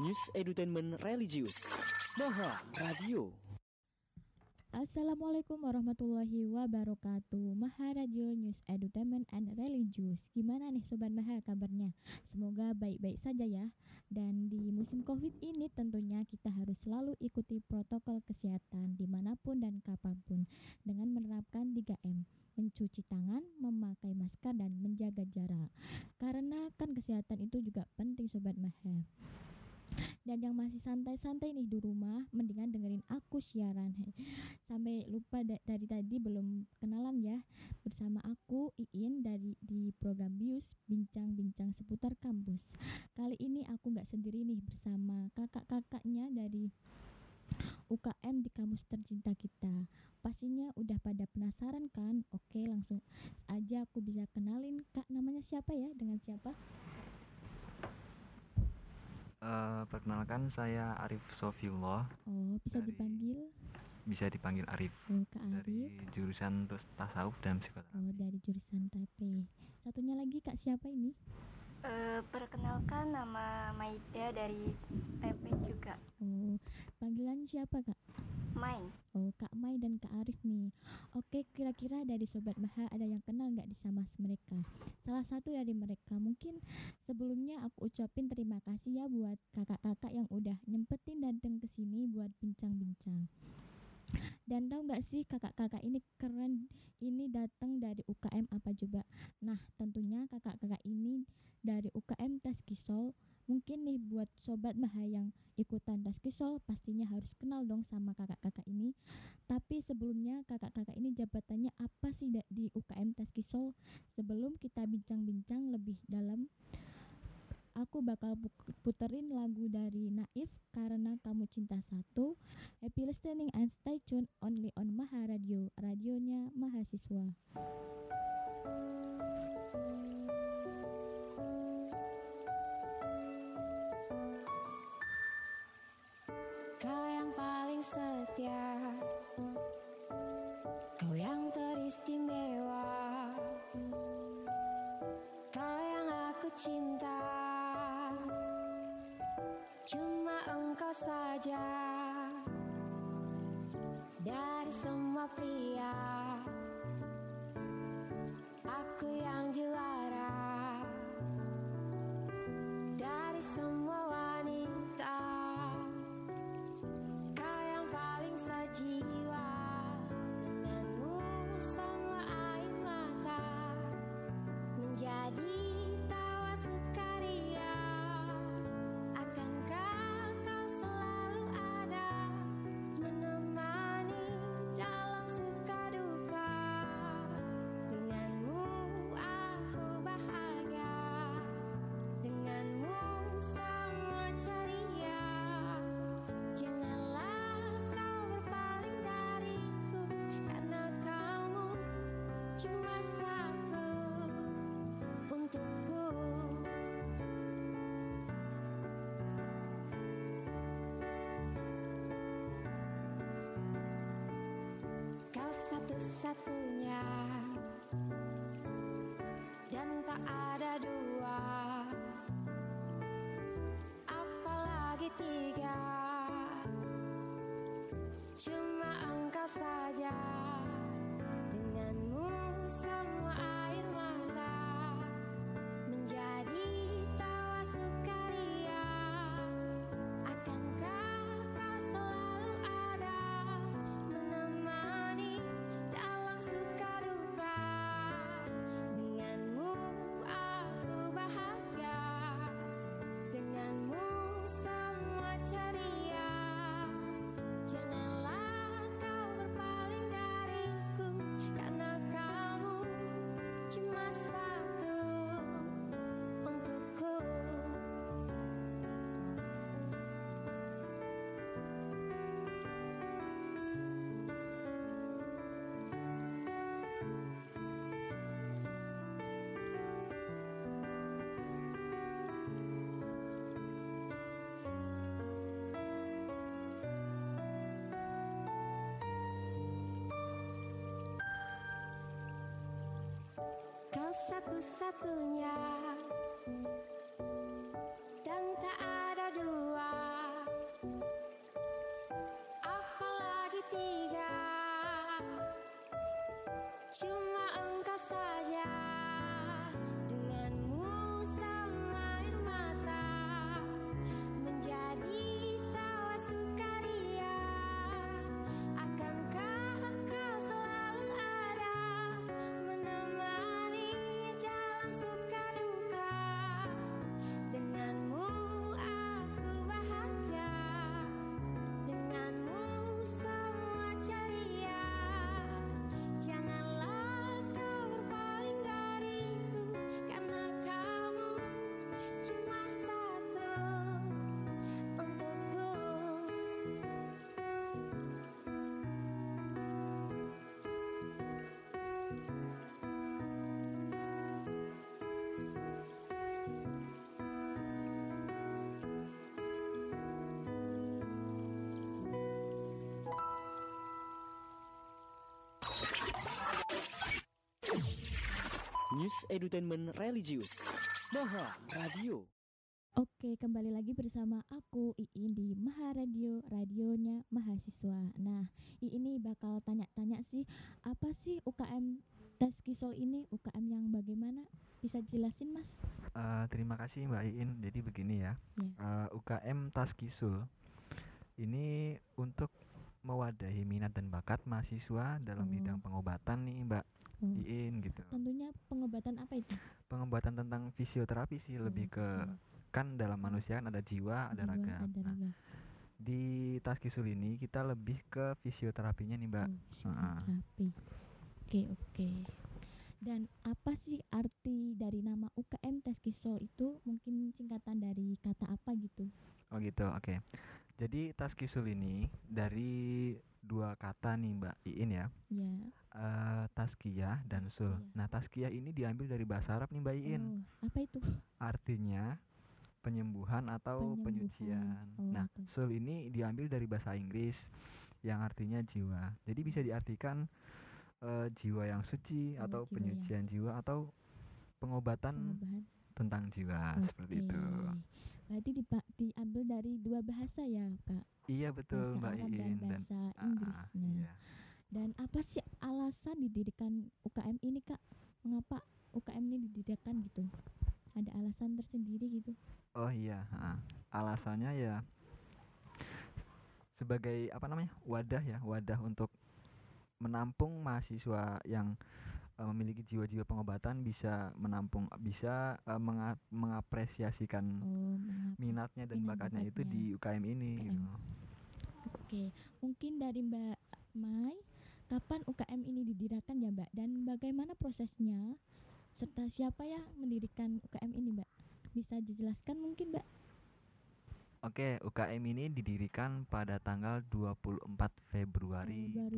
News Edutainment Religius Maha Radio. Assalamualaikum warahmatullahi wabarakatuh. Maha Radio News Edutainment and Religious. Gimana nih Sobat Maha kabarnya? Semoga baik-baik saja ya. Dan di musim covid ini tentunya kita harus selalu ikuti protokol kesehatan Di mana pun dan kapan pun Dengan menerapkan 3M Mencuci tangan, memakai masker, dan menjaga jarak. Karena kan kesehatan itu juga penting Sobat Maha dan yang masih santai-santai nih di rumah, mendingan dengerin aku siaran. Sampai lupa da dari tadi belum kenalan ya. Bersama aku Iin dari di program Bius Bincang-bincang seputar kampus. Kali ini aku nggak sendiri nih bersama kakak-kakaknya dari UKM di kampus tercinta kita. Pastinya udah pada penasaran kan? Oke, langsung aja aku bisa kenalin Kak namanya siapa ya? Dengan siapa? Uh, perkenalkan saya Arif Sofiullah. Oh, bisa Dari- dipanggil Bisa dipanggil Arif. oh, Kak Dari Arif. jurusan tus- tasawuf dan psikoterapi. Oh, dari jurusan TP. Satunya lagi Kak siapa ini? Eh, perkenalkan nama Maida dari TP juga. Oh, panggilan siapa Kak? Main. Oh, Kak Mai dan Kak Arif nih. Oke, kira-kira dari Sobat Maha ada yang kenal nggak di sama mereka? Salah satu dari mereka mungkin sebelumnya aku ucapin terima kasih ya buat kakak-kakak yang udah nyempetin datang ke sini buat bincang-bincang. Dan tahu nggak sih kakak-kakak ini keren ini datang dari UKM apa coba? Nah tentunya kakak-kakak ini dari UKM Taskisol Mungkin nih buat sobat Maha yang ikutan Taskisol pastinya harus kenal dong sama kakak-kakak ini. Tapi sebelumnya kakak-kakak ini jabatannya apa sih di UKM Taskisol? Sebelum kita bincang-bincang lebih dalam, aku bakal pu- puterin lagu dari Naif karena kamu cinta satu. Happy listening and Satu-satunya. Dan tak ada dua. Apalagi tiga. Cuma engkau saja. Denganmu semua kau satu-satunya. Dan tak ada dua. Apalagi tiga. Cuma engkau saja. News Edutainment Religius Maha Radio Oke, kembali lagi bersama aku Iin di Maha Radio, radionya mahasiswa. Nah, Iin ini bakal tanya-tanya sih, apa sih UKM tes kisol ini? UKM yang bagaimana? Bisa jelasin, Mas? Eh, terima kasih Mbak Iin. Jadi begini ya, Ya. eh, UKM Taskisul ini untuk mewadahi minat dan bakat mahasiswa dalam Oh. bidang pengobatan nih Mbak Oh, Iin gitu. tentunya pengobatan apa itu? Pengobatan tentang fisioterapi sih lebih Oh, ke oke. kan dalam manusia kan ada jiwa, ada Jiwa, raga. ada Nah, raga. di Taskisul ini kita lebih ke fisioterapinya nih Mbak. Oh, Heeh. psikoterapi. Oke, oke. Dan apa sih arti dari nama UKM tes kisol itu? Mungkin singkatan dari kata apa gitu? Oh gitu, oke. Jadi Taskisul ini dari dua kata nih Mbak Iin ya. Ya. eh Taskiyah dan Sul. Taskiyah. Nah, Taskiyah ini diambil dari bahasa Arab nih Mbak Iin. Oh, apa itu? Artinya penyembuhan atau Penyembuhan. penyucian. Oh, nah, oke. Sul ini diambil dari bahasa Inggris yang artinya jiwa. Jadi bisa diartikan eh, jiwa yang suci Oh, atau jiwa yang- penyucian jiwa atau pengobatan Pengobahan. tentang jiwa Oke. seperti itu. Berarti dipa- diambil dari dua bahasa ya, Kak. Iya betul bahasa Mbak Arab Iin dan dan bahasa Ah, Inggris. ah, Nah, iya. dan apa sih alasan didirikan UKM ini, Kak? Mengapa UKM ini didirikan gitu? Ada alasan tersendiri gitu? Oh iya, alasannya ya sebagai apa namanya wadah ya, wadah untuk menampung mahasiswa yang memiliki jiwa-jiwa pengobatan bisa menampung, bisa eh, menga- mengapresiasikan Oh, minatnya dan minat bakatnya itu di UKM ini. UKM. gitu. Oke, mungkin dari Mbak Mai, kapan UKM ini didirikan ya Mbak? Dan bagaimana prosesnya? Serta siapa yang mendirikan UKM ini Mbak? Bisa dijelaskan mungkin Mbak? Oke, UKM ini didirikan pada tanggal 24 Februari Oh,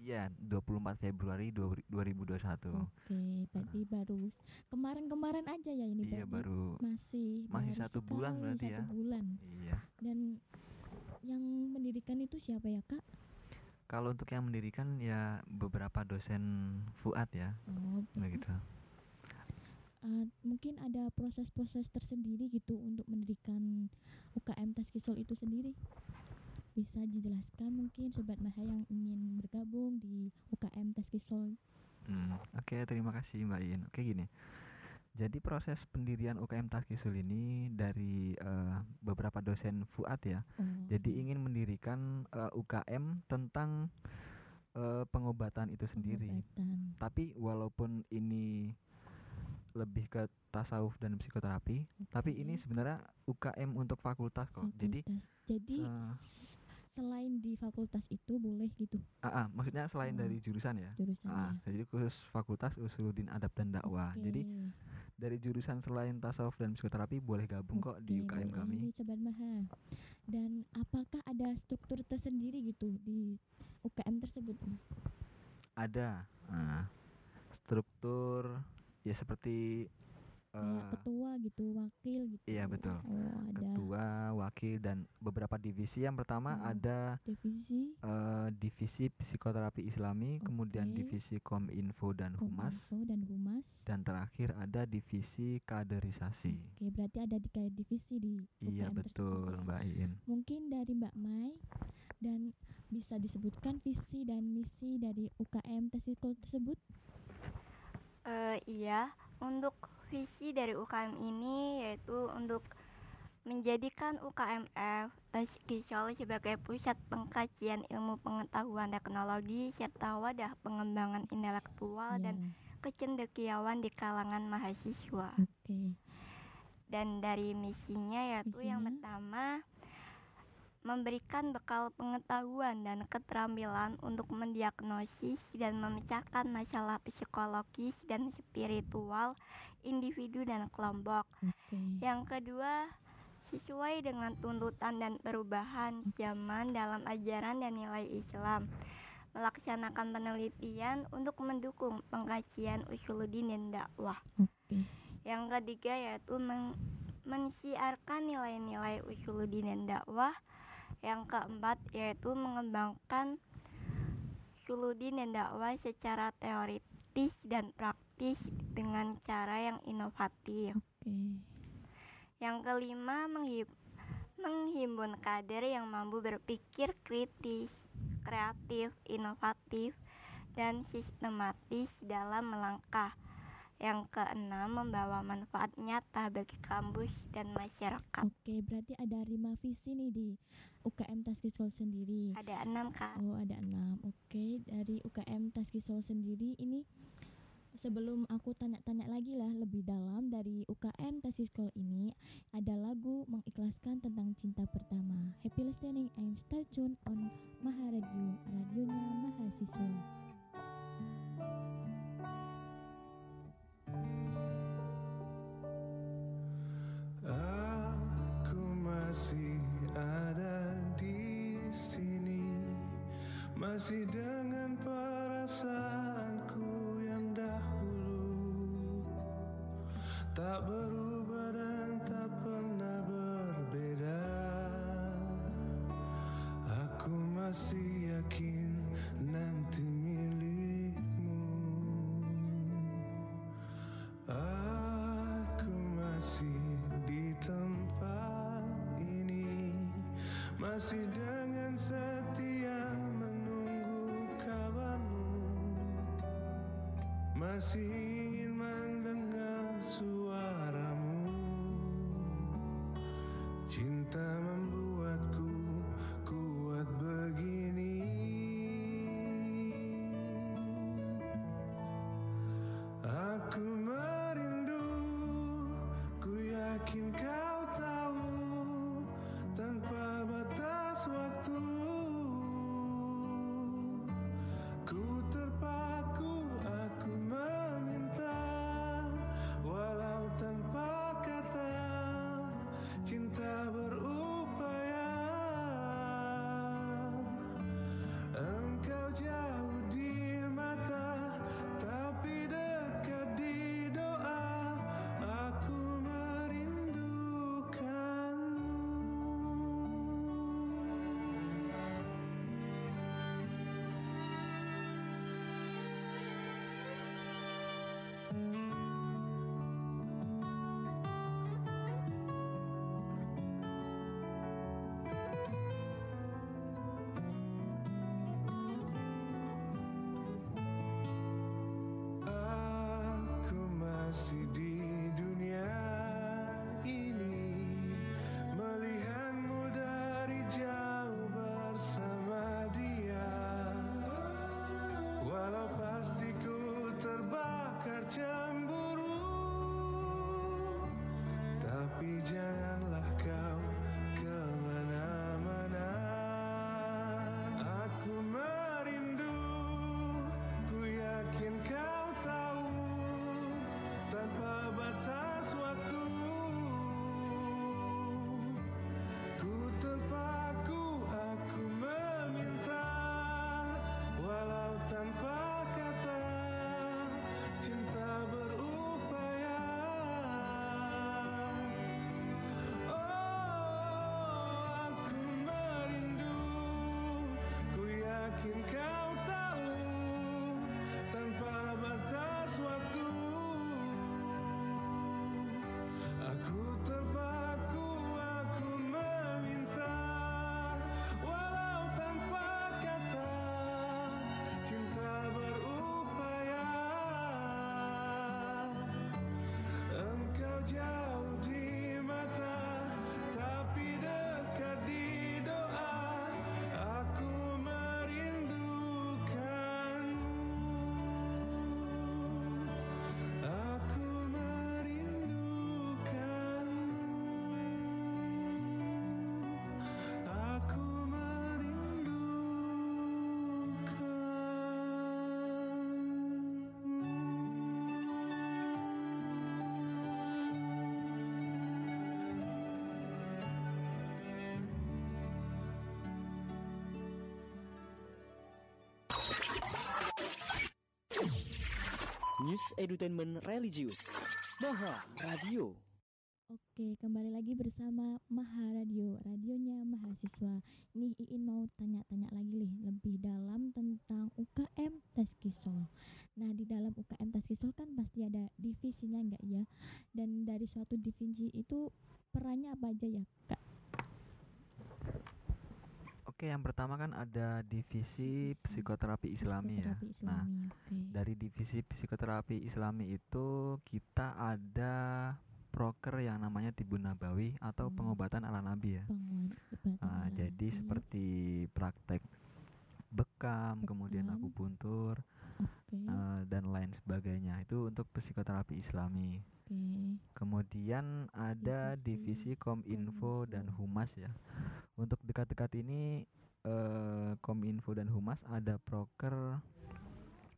Iya, 24 Februari 2021. Oke, berarti baru kemarin-kemarin aja ya ini Iya, baru masih masih baru satu bulan berarti satu ya. bulan. Iya. Dan yang mendirikan itu siapa ya Kak? Kalau untuk yang mendirikan ya beberapa dosen Fuad ya, Oh, begitu. Uh, mungkin ada proses-proses tersendiri gitu untuk mendirikan UKM Taskisol itu sendiri. Bisa dijelaskan mungkin Sobat Maha yang ingin bergabung di UKM Taskisol. Hmm, Oke, terima kasih Mbak In. Oke gini. Jadi proses pendirian UKM Taskisul ini dari eh, beberapa dosen Fuad ya. Oh, Jadi ingin mendirikan eh, UKM tentang eh, pengobatan itu sendiri. Pengobatan. Tapi walaupun ini lebih ke tasawuf dan psikoterapi, tapi ini sebenarnya UKM untuk fakultas kok. Jadi Fakultas. Jadi eh, selain di fakultas itu boleh gitu ah, ah, maksudnya selain Oh. dari jurusan ya. jurusannya. Ah, jadi khusus fakultas Usuluddin Adab dan Dakwah. Jadi Oke. dari jurusan selain tasawuf dan psikoterapi boleh gabung kok di UKM kami. Sobat Maha. Dan apakah ada struktur tersendiri gitu di UKM tersebut? Ada ah, struktur ya seperti Kayak eh, ketua gitu, wakil gitu. iya, betul. Oh, ada ketua, wakil dan beberapa divisi. Yang pertama Oh. ada divisi eh, divisi psikoterapi Islami, kemudian Oke. divisi Kominfo dan Humas, Kominfo dan humas. dan terakhir ada divisi kaderisasi. Oke, berarti ada di kayak divisi di Iya UKM betul tersebut. Mbak Iin. Mungkin dari Mbak Mai, Dan bisa disebutkan visi dan misi dari UKM tersebut? Eh, iya, untuk visi dari UKM ini yaitu untuk menjadikan UKMF Teskisol sebagai pusat pengkajian ilmu pengetahuan teknologi serta wadah pengembangan intelektual dan Ya, kecendekiawan di kalangan mahasiswa. Oke. Dan dari misinya yaitu yang Misinya? pertama memberikan bekal pengetahuan dan keterampilan untuk mendiagnosis dan memecahkan masalah psikologis dan spiritual individu dan kelompok. Oke. Yang kedua, sesuai dengan tuntutan dan perubahan zaman dalam ajaran dan nilai Islam, melaksanakan penelitian untuk mendukung pengkajian usuluddin dan dakwah. Oke. Yang ketiga yaitu men mensiarkan nilai-nilai usuluddin dan dakwah. Yang keempat yaitu mengembangkan usuluddin dan dakwah secara teoritis dan praktis dengan cara yang inovatif. Oke. Yang kelima menghib- menghimpun kader yang mampu berpikir kritis, kreatif, inovatif, dan sistematis dalam melangkah. Yang keenam membawa manfaat nyata bagi kampus dan masyarakat. Oke, berarti ada lima visi nih di UKM Taskisol sendiri. Ada enam kak. Oh, ada enam. Oke, dari UKM Taskisol sendiri ini sebelum aku tanya-tanya lagi lah lebih dalam dari UKM Taskisol ini ada lagu mengikhlaskan tentang cinta pertama. Happy listening and stay tune on Maharadio, radionya mahasiswa. Aku masih ada di sini, masih dengan perasaanku tak berubah dan tak pernah berbeda. Aku masih yakin nanti milikmu. Aku masih di tempat ini Masih dengan setia menunggu kabarmu Masih Aku masih di News Edutainment Religius Maha Radio Oke, kembali lagi bersama Maha Radio, radionya mahasiswa. Nih Iin mau tanya-tanya lagi nih lebih dalam tentang UKM Taskisol. Nah, di dalam UKM Taskisol kan pasti ada divisinya enggak ya? Dan dari suatu divisi itu perannya apa aja ya, Kak? Oke, yang pertama kan ada divisi psikoterapi Islami ya. Nah, dari divisi psikoterapi Islami itu kita ada proker yang namanya Tibun Nabawi atau Hmm. pengobatan ala Nabi ya. Pengobatan Ah, ala jadi Nabi. seperti praktek bekam, kemudian Bekam. akupuntur Oke, eh, dan lain sebagainya. Itu untuk psikoterapi Islami. oke. Kemudian ada Divisi divisi Kominfo dan. Humas ya. Untuk dekat-dekat ini eh, Kominfo dan Humas ada proker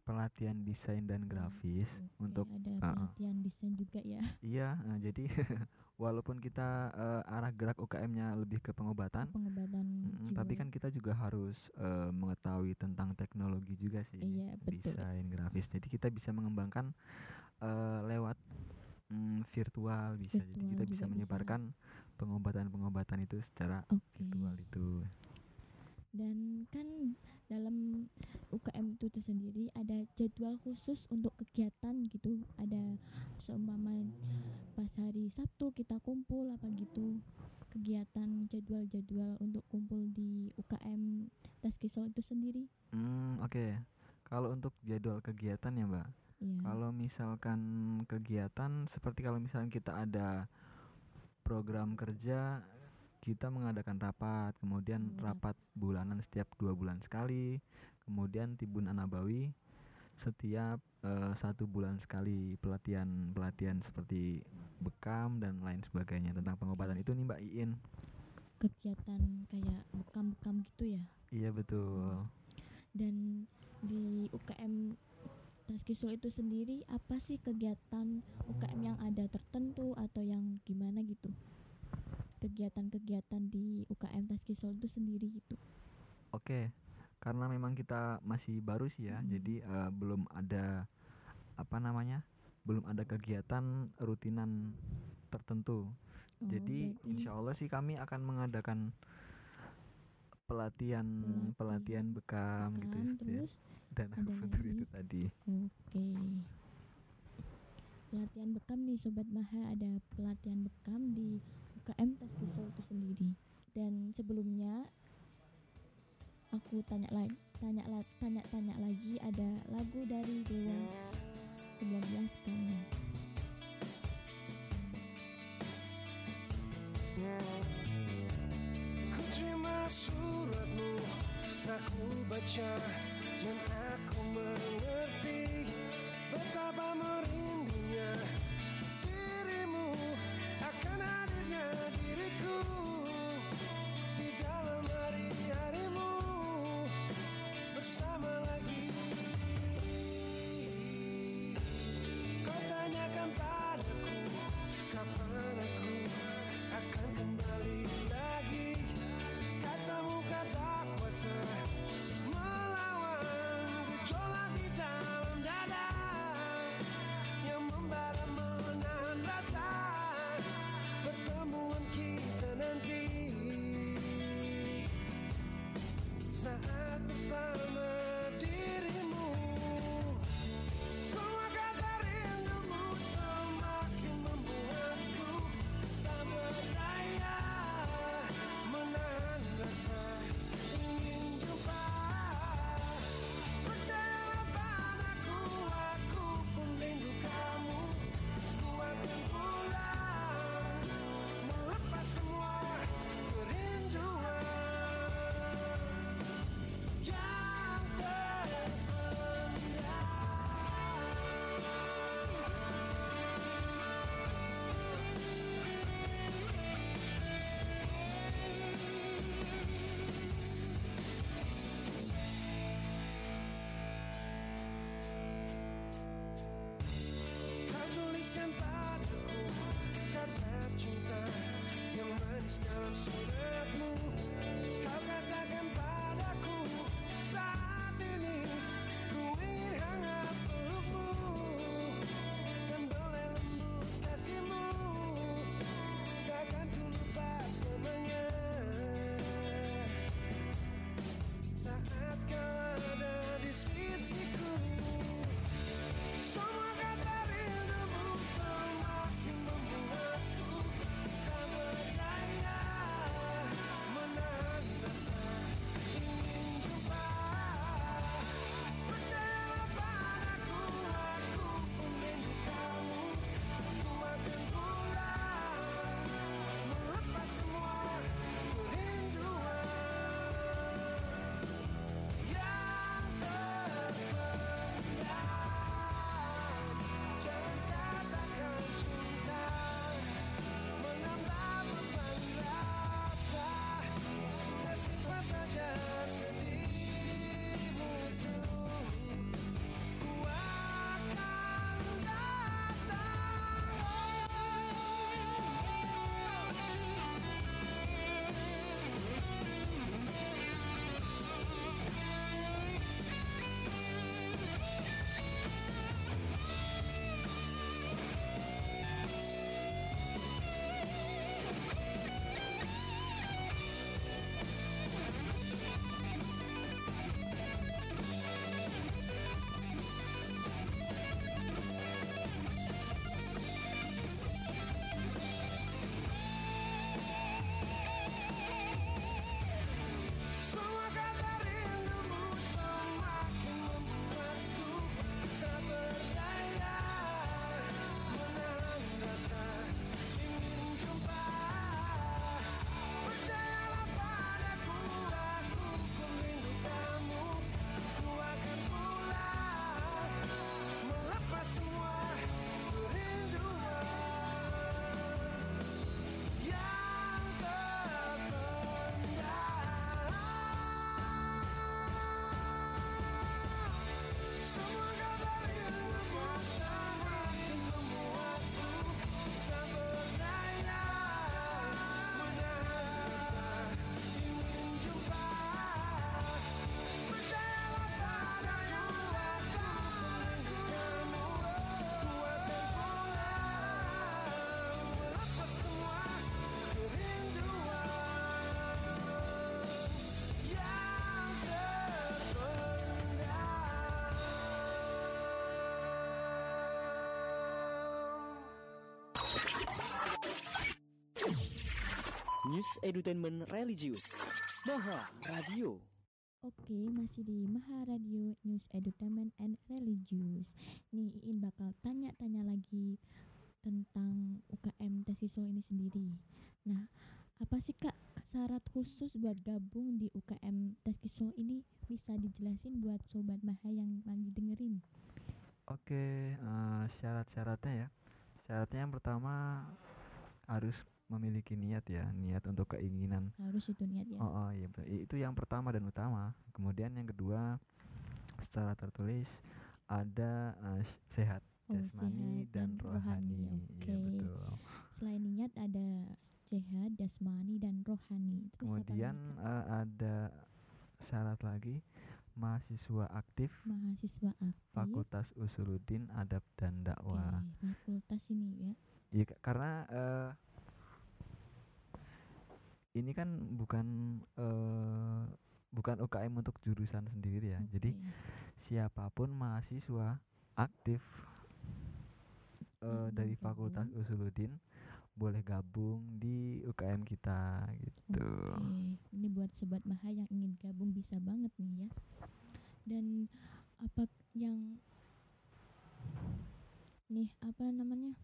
pelatihan desain dan grafis Oke, untuk ada ah. pelatihan desain juga ya. iya eh, jadi walaupun kita eh, arah gerak UKM-nya lebih ke pengobatan Pengobatan mm, tapi jiwa. kan kita juga harus eh, mengetahui tentang teknologi juga sih Iya, betul. desain grafis jadi kita bisa mengembangkan eh, lewat mm, virtual bisa jadi Virtual kita bisa menyebarkan pengobatan-pengobatan itu secara Oke. virtual itu Dan kan dalam UKM itu tersendiri ada jadwal khusus untuk kegiatan gitu. Ada seumpama pas hari Sabtu kita kumpul apa gitu. Kegiatan jadwal-jadwal untuk kumpul di UKM Taskisol itu sendiri. Hmm, oke. Kalau untuk jadwal kegiatan ya, Mbak. Iya. Kalau misalkan kegiatan seperti kalau misalkan kita ada program kerja, kita mengadakan rapat, kemudian Oh, rapat bulanan setiap dua bulan sekali, kemudian tibun anabawi setiap eh, satu bulan sekali pelatihan pelatihan seperti bekam dan lain sebagainya tentang pengobatan itu nih Mbak Iin. kegiatan kayak bekam-bekam gitu ya. Iya betul. Dan di UKM Taskisol itu sendiri apa sih kegiatan UKM yang ada tertentu atau yang gimana gitu? Kegiatan-kegiatan di UKM Taskisol itu sendiri gitu. Oke, karena memang kita masih baru sih ya, Mm. jadi eh, belum ada apa namanya, belum ada kegiatan rutinan tertentu. Oh, jadi berarti insya Allah sih kami akan mengadakan pelatihan Pelatihan pelatihan bekam gitu bekam, ya, terus dan ada akupuntur lagi. itu tadi. Oke. Pelatihan bekam nih Sobat Maha ada pelatihan bekam di UKM Taskisol itu sendiri. Dan sebelumnya aku tanya lagi tanya la- tanya tanya lagi ada lagu dari Dewa 19 kami. Ku terima suratmu Aku baca dan aku mengerti Betapa merindunya diriku Di dalam hari-harimu Bersama lagi. Kau tanyakan Kau News Edutainment Religius Maha Radio Oke, masih di Maha Radio News Edutainment and Religious. Nih, Iin bakal tanya-tanya lagi tentang UKM Tesiso ini sendiri. Nah, apa sih Kak syarat khusus buat gabung di UKM Tesiso ini bisa dijelasin buat sobat Maha yang lagi dengerin? Oke, eh, syarat-syaratnya ya. Syaratnya yang pertama harus memiliki niat ya, niat untuk keinginan. Harus itu niat ya. Oh, oh iya betul. I- Itu yang pertama dan utama. Kemudian yang kedua secara tertulis ada eh, s- sehat Oh, jasmani sehat dan dan rohani. rohani, Iya oke. betul. Selain niat ada sehat, jasmani dan rohani. Terus apa Kemudian lagi, Kak? eh, ada syarat lagi mahasiswa aktif mahasiswa aktif. Fakultas Usuluddin Adab dan Oke, Dakwah. fakultas ini ya. Iya, Kak, karena eh, ini kan bukan eh, bukan UKM untuk jurusan sendiri ya. Jadi Oke. siapa pun mahasiswa aktif eh, Yang dari mau Fakultas gabung. Usuluddin boleh gabung di UKM kita gitu. Oke, ini buat sobat Maha yang ingin gabung bisa banget nih ya. Dan apa yang nih apa namanya?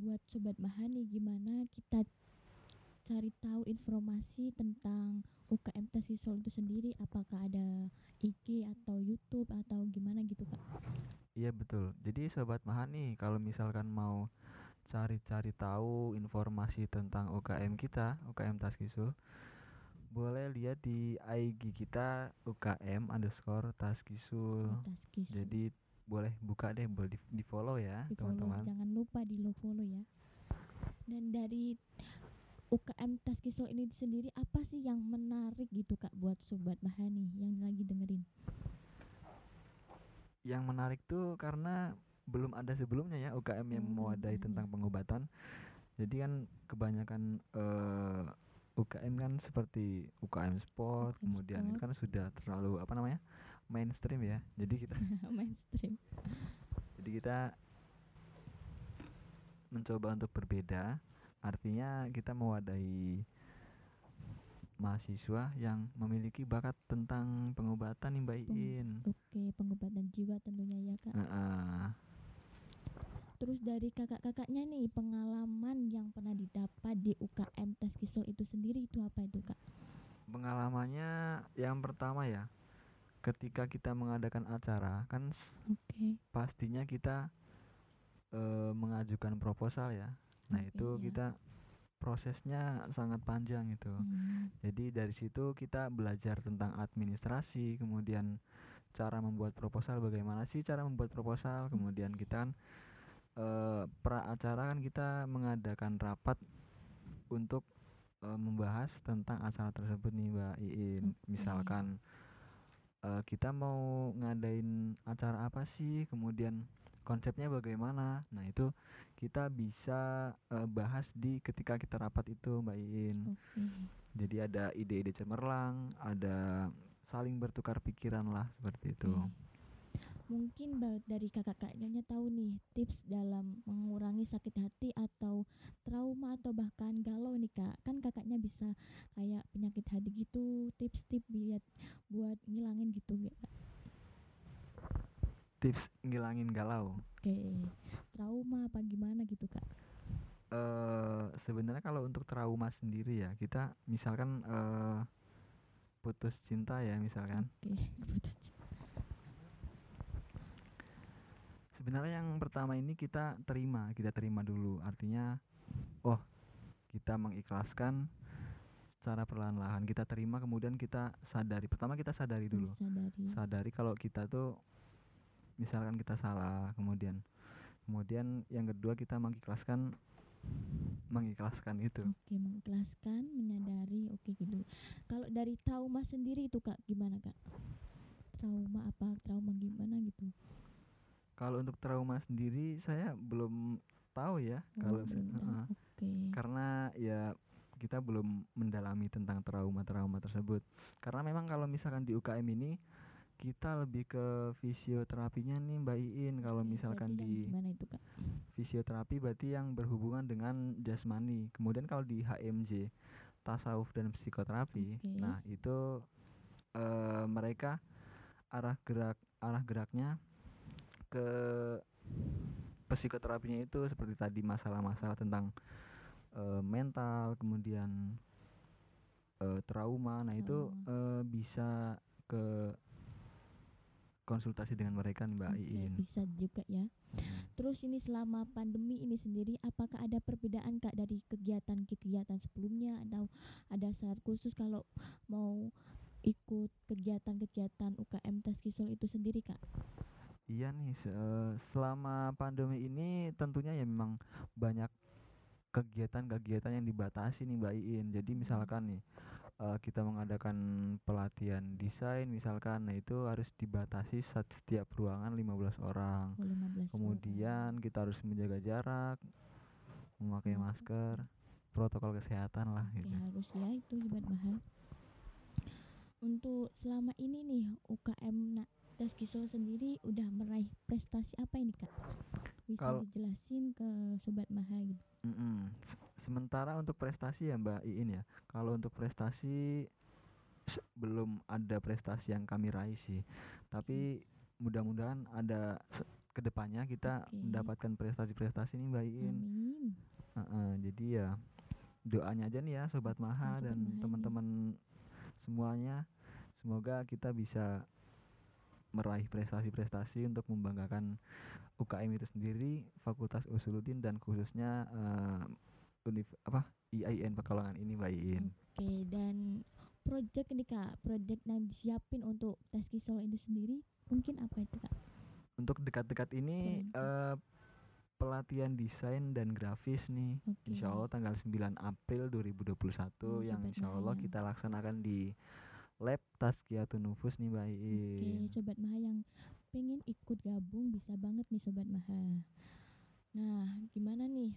Buat sobat Maha nih gimana kita cari tahu informasi tentang UKM Tesisol itu sendiri apakah ada IG atau YouTube atau gimana gitu Kak? Iya betul. Jadi sobat Maha nih kalau misalkan mau cari-cari tahu informasi tentang UKM kita, UKM Taskisul, boleh lihat di IG kita UKM underscore Taskisul. Taskis. Jadi boleh buka deh, boleh di, di follow ya teman-teman. jangan lupa di lo follow ya dan dari UKM Taskisol ini sendiri apa sih yang menarik gitu kak buat sobat Mahani yang lagi dengerin Yang menarik tuh karena belum ada sebelumnya ya UKM yang Oh, belum mewadahi ada. tentang pengobatan. Jadi kan kebanyakan eh, UKM kan seperti UKM sport, UKM kemudian itu sport. kan sudah terlalu apa namanya mainstream ya. Jadi kita mainstream jadi kita mencoba untuk berbeda. Artinya kita mewadahi mahasiswa yang memiliki bakat tentang pengobatan nih Mbak Iin. oke pengobatan jiwa tentunya ya kak Heeh. Terus dari kakak-kakaknya nih pengalaman yang pernah didapat di UKM Taskisol itu sendiri itu apa itu kak Pengalamannya yang pertama ya, ketika kita mengadakan acara kan oke pastinya kita eh, mengajukan proposal ya. Nah Oke, itu ya. kita prosesnya sangat panjang itu. Hmm, Jadi dari situ kita belajar tentang administrasi, kemudian cara membuat proposal bagaimana sih cara membuat proposal, kemudian kita kan eh, pra acara kan kita mengadakan rapat untuk eh, membahas tentang acara tersebut nih Mbak Iin. Misalkan eh, kita mau ngadain acara apa sih, kemudian konsepnya bagaimana. Nah itu kita bisa eh, bahas di ketika kita rapat itu Mbak Iin. Jadi ada ide-ide cemerlang, ada saling bertukar pikiran lah seperti itu. Oke. Mungkin dari kakak-kakaknya tahu nih tips dalam mengurangi sakit hati atau trauma atau bahkan galau nih kak. Kan kakaknya bisa kayak penyakit hati gitu, tips-tips biar buat ngilangin gitu ya. Kak. Tips ngilangin galau. Oke, trauma apa gimana gitu kak? eh sebenarnya kalau untuk trauma sendiri ya, kita misalkan eh putus cinta ya misalkan. Oke, putus. Sebenarnya yang pertama ini kita terima, kita terima dulu. Artinya oh, kita mengikhlaskan secara perlahan-lahan. Kita terima kemudian kita sadari. Pertama kita sadari dulu. sadari. sadari kalau kita tuh misalkan kita salah kemudian kemudian yang kedua kita mengikhlaskan mengikhlaskan itu Oke, mengikhlaskan, menyadari, oke gitu. Kalau dari trauma sendiri itu kak gimana kak? Trauma apa? Trauma gimana gitu? Kalau untuk trauma sendiri saya belum tahu ya kalau heeh. Oke. karena ya kita belum mendalami tentang trauma-trauma tersebut karena memang kalau misalkan di UKM ini kita lebih ke fisioterapinya nih Mbak Iin kalau Oke, misalkan di gimana itu kak? fisioterapi berarti yang berhubungan dengan jasmani. Kemudian kalau di HMJ tasawuf dan psikoterapi, Oke. nah itu eh, mereka arah gerak arah geraknya ke psikoterapinya itu seperti tadi masalah-masalah tentang eh, mental, kemudian eh, trauma. Nah, itu Trauma. eh, bisa ke konsultasi dengan mereka nih Mbak Oke, Iin. bisa juga ya. Terus ini selama pandemi ini sendiri, apakah ada perbedaan kak dari kegiatan-kegiatan sebelumnya atau ada syarat khusus kalau mau ikut kegiatan-kegiatan UKM Taskisol itu sendiri kak? Iya nih, se- selama pandemi ini tentunya ya memang banyak kegiatan-kegiatan yang dibatasi nih Mbak Iin. Jadi misalkan nih eh, kita mengadakan pelatihan desain misalkan, nah itu harus dibatasi setiap ruangan 15 orang. Oh, 15 Kemudian kita harus menjaga jarak, memakai Hmm. masker, protokol kesehatan lah Oke, gitu. harus ya itu sobat mahal. Untuk selama ini nih UKM Na- Taskisol sendiri udah meraih prestasi apa ini kak? Bisa Kalau- dijelasin ke sobat mahal gitu. Mm-mm. Se- Sementara untuk prestasi ya Mbak Iin ya, kalau untuk prestasi belum ada prestasi yang kami raih sih. Tapi mudah-mudahan ada ke depannya kita Oke. mendapatkan prestasi-prestasi nih Mbak Iin. Amin. Heeh, jadi ya doanya aja nih ya Sobat Maha Sobat dan Maha nih. teman-teman semuanya, semoga kita bisa meraih prestasi-prestasi untuk membanggakan UKM itu sendiri, Fakultas Usuluddin dan khususnya eh, univ apa IAIN Pekalongan ini Mbak Iin. Oke, dan project ini kak, project yang disiapin untuk Taskisol ini sendiri mungkin apa itu kak? Untuk dekat-dekat ini Keren, eh, pelatihan desain dan grafis nih. Oke. Insya Allah tanggal 9 April 2021 Hmm, yang insya Allah kita laksanakan di Lab Tazkiyatun Nufus nih Mbak Iin. Oke, sobat Maha yang pengen ikut gabung bisa banget nih sobat Maha. Nah, gimana nih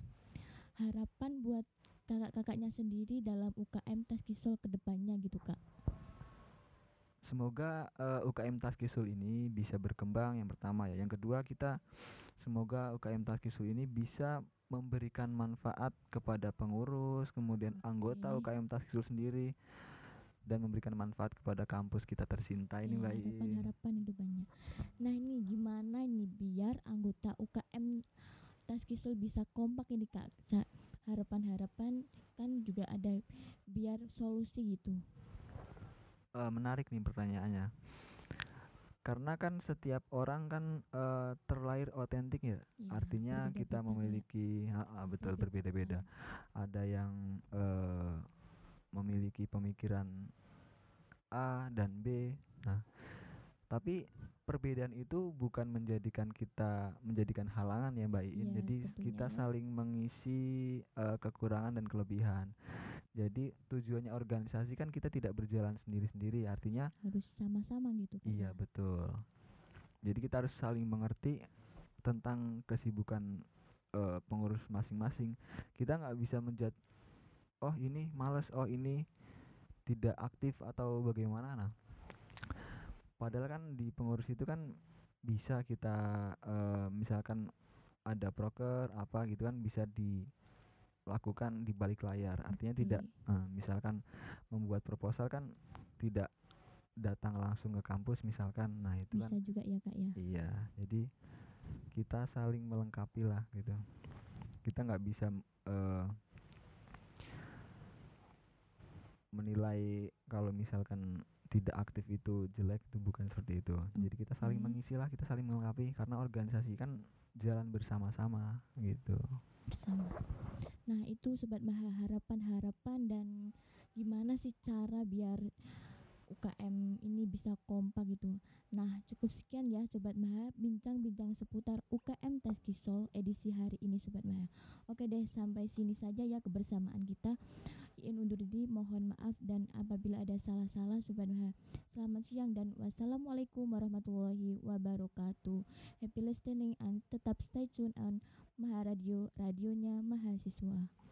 harapan buat kakak-kakaknya sendiri dalam UKM Taskisol ke depannya gitu kak? Semoga eh, UKM Taskisul ini bisa berkembang yang pertama ya. Yang kedua kita semoga UKM Taskisul ini bisa memberikan manfaat kepada pengurus, kemudian anggota Oke. UKM Taskisul sendiri dan memberikan manfaat kepada kampus kita tercinta ini Ya, Mbak Iin. harapan-harapan itu banyak. Nah ini gimana ini biar anggota UKM Taskisol bisa kompak ini kak? Harapan-harapan kan juga ada biar solusi gitu. Eh, menarik nih pertanyaannya. Karena kan setiap orang kan eh, terlahir otentik ya. Iya, Artinya kita berbeda-beda ya. memiliki ha, ha, betul Beda- berbeda-beda. Ada yang eh, memiliki pemikiran A dan B. Nah, tapi perbedaan itu bukan menjadikan kita menjadikan halangan ya Mbak Iin. Iya, Jadi tentunya kita ya. saling mengisi eh, kekurangan dan kelebihan. Jadi tujuannya organisasi kan kita tidak berjalan sendiri-sendiri. Artinya Harus sama-sama gitu kan. Iya betul. Jadi kita harus saling mengerti tentang kesibukan eh, pengurus masing-masing. Kita nggak bisa menjat, oh ini males, oh ini tidak aktif atau bagaimana. Nah, padahal kan di pengurus itu kan bisa kita eh, misalkan ada proker apa gitu kan bisa dilakukan di balik layar. Artinya tidak eh, misalkan membuat proposal kan tidak datang langsung ke kampus misalkan nah itu Bisa kan juga ya kak ya. iya jadi kita saling melengkapi lah gitu kita nggak bisa eh, menilai kalau misalkan tidak aktif itu jelek itu bukan seperti itu jadi kita saling Oke. mengisi lah kita saling melengkapi karena organisasi kan jalan bersama-sama gitu bersama. Nah itu sobat Maha harapan-harapan dan gimana sih cara biar UKM ini bisa kompak gitu. Nah cukup sekian ya sobat Maha bincang-bincang seputar UKM Taskisol edisi hari ini sobat Maha. Oke deh sampai sini saja ya kebersamaan kita. Iin undur diri mohon maaf dan apabila ada salah-salah sobat Maha. Selamat siang dan wassalamualaikum warahmatullahi wabarakatuh. Happy listening and tetap stay tune on Maha Radio, radionya mahasiswa.